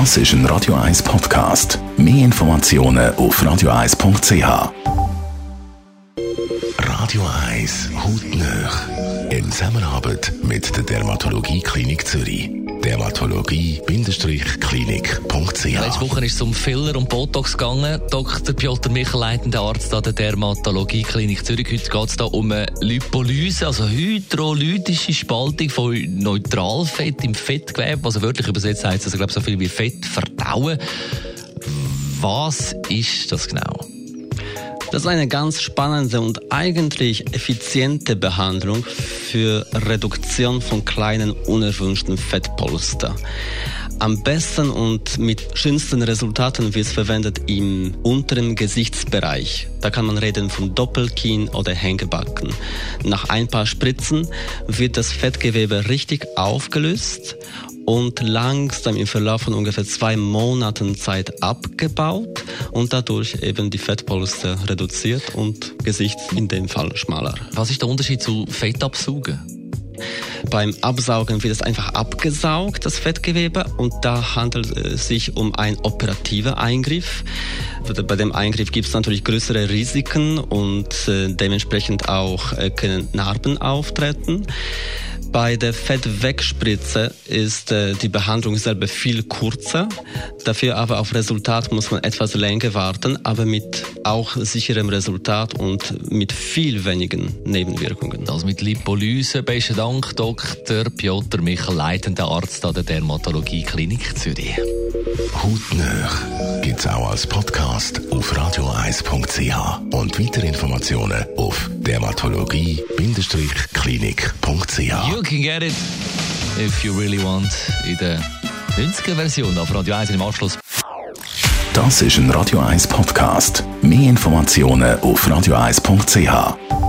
Das ist ein Radio 1 Podcast. Mehr Informationen auf radio1.ch. Radio 1 Hautnöch. In Zusammenarbeit mit der Dermatologie Klinik Zürich. Dermatologie-klinik.ch Letzte Woche ist es um Filler und Botox gegangen. Dr. Piotr Michel, leitender Arzt an der Dermatologie Klinik Zürich. Heute geht es um eine Lipolyse, also hydrolytische Spaltung von Neutralfett im Fettgewebe. Also wörtlich übersetzt heißt das, glaube so viel wie Fett verdauen. Was ist das genau? Das ist eine ganz spannende und eigentlich effiziente Behandlung für Reduktion von kleinen unerwünschten Fettpolster. Am besten und mit schönsten Resultaten wird es verwendet im unteren Gesichtsbereich. Da kann man reden von Doppelkinn oder Hängebacken. Nach ein paar Spritzen wird das Fettgewebe richtig aufgelöst und langsam im Verlauf von ungefähr zwei Monaten Zeit abgebaut und dadurch eben die Fettpolster reduziert und Gesicht in dem Fall schmaler. Was ist der Unterschied zu Fettabsaugen? Beim Absaugen wird es einfach abgesaugt, das Fettgewebe, und da handelt es sich um einen operativen Eingriff. Bei dem Eingriff gibt es natürlich größere Risiken und äh, dementsprechend auch äh, können Narben auftreten. Bei der Fettwegspritze ist äh, die Behandlung selber viel kürzer. Dafür aber auf Resultat muss man etwas länger warten, aber mit auch sicherem Resultat und mit viel wenigen Nebenwirkungen. Das mit Lipolyse. Besten Dank, Dr. Piotr Michel, leitender Arzt an der Dermatologie Klinik Zürich. Hautnöch gibt es auch als Podcast auf radio1.ch und weitere Informationen auf dermatologie-klinik.ch. You can get it if you really want in der 90er Version auf Radio 1 im Anschluss. Das ist ein Radio 1 Podcast. Mehr Informationen auf radio1.ch.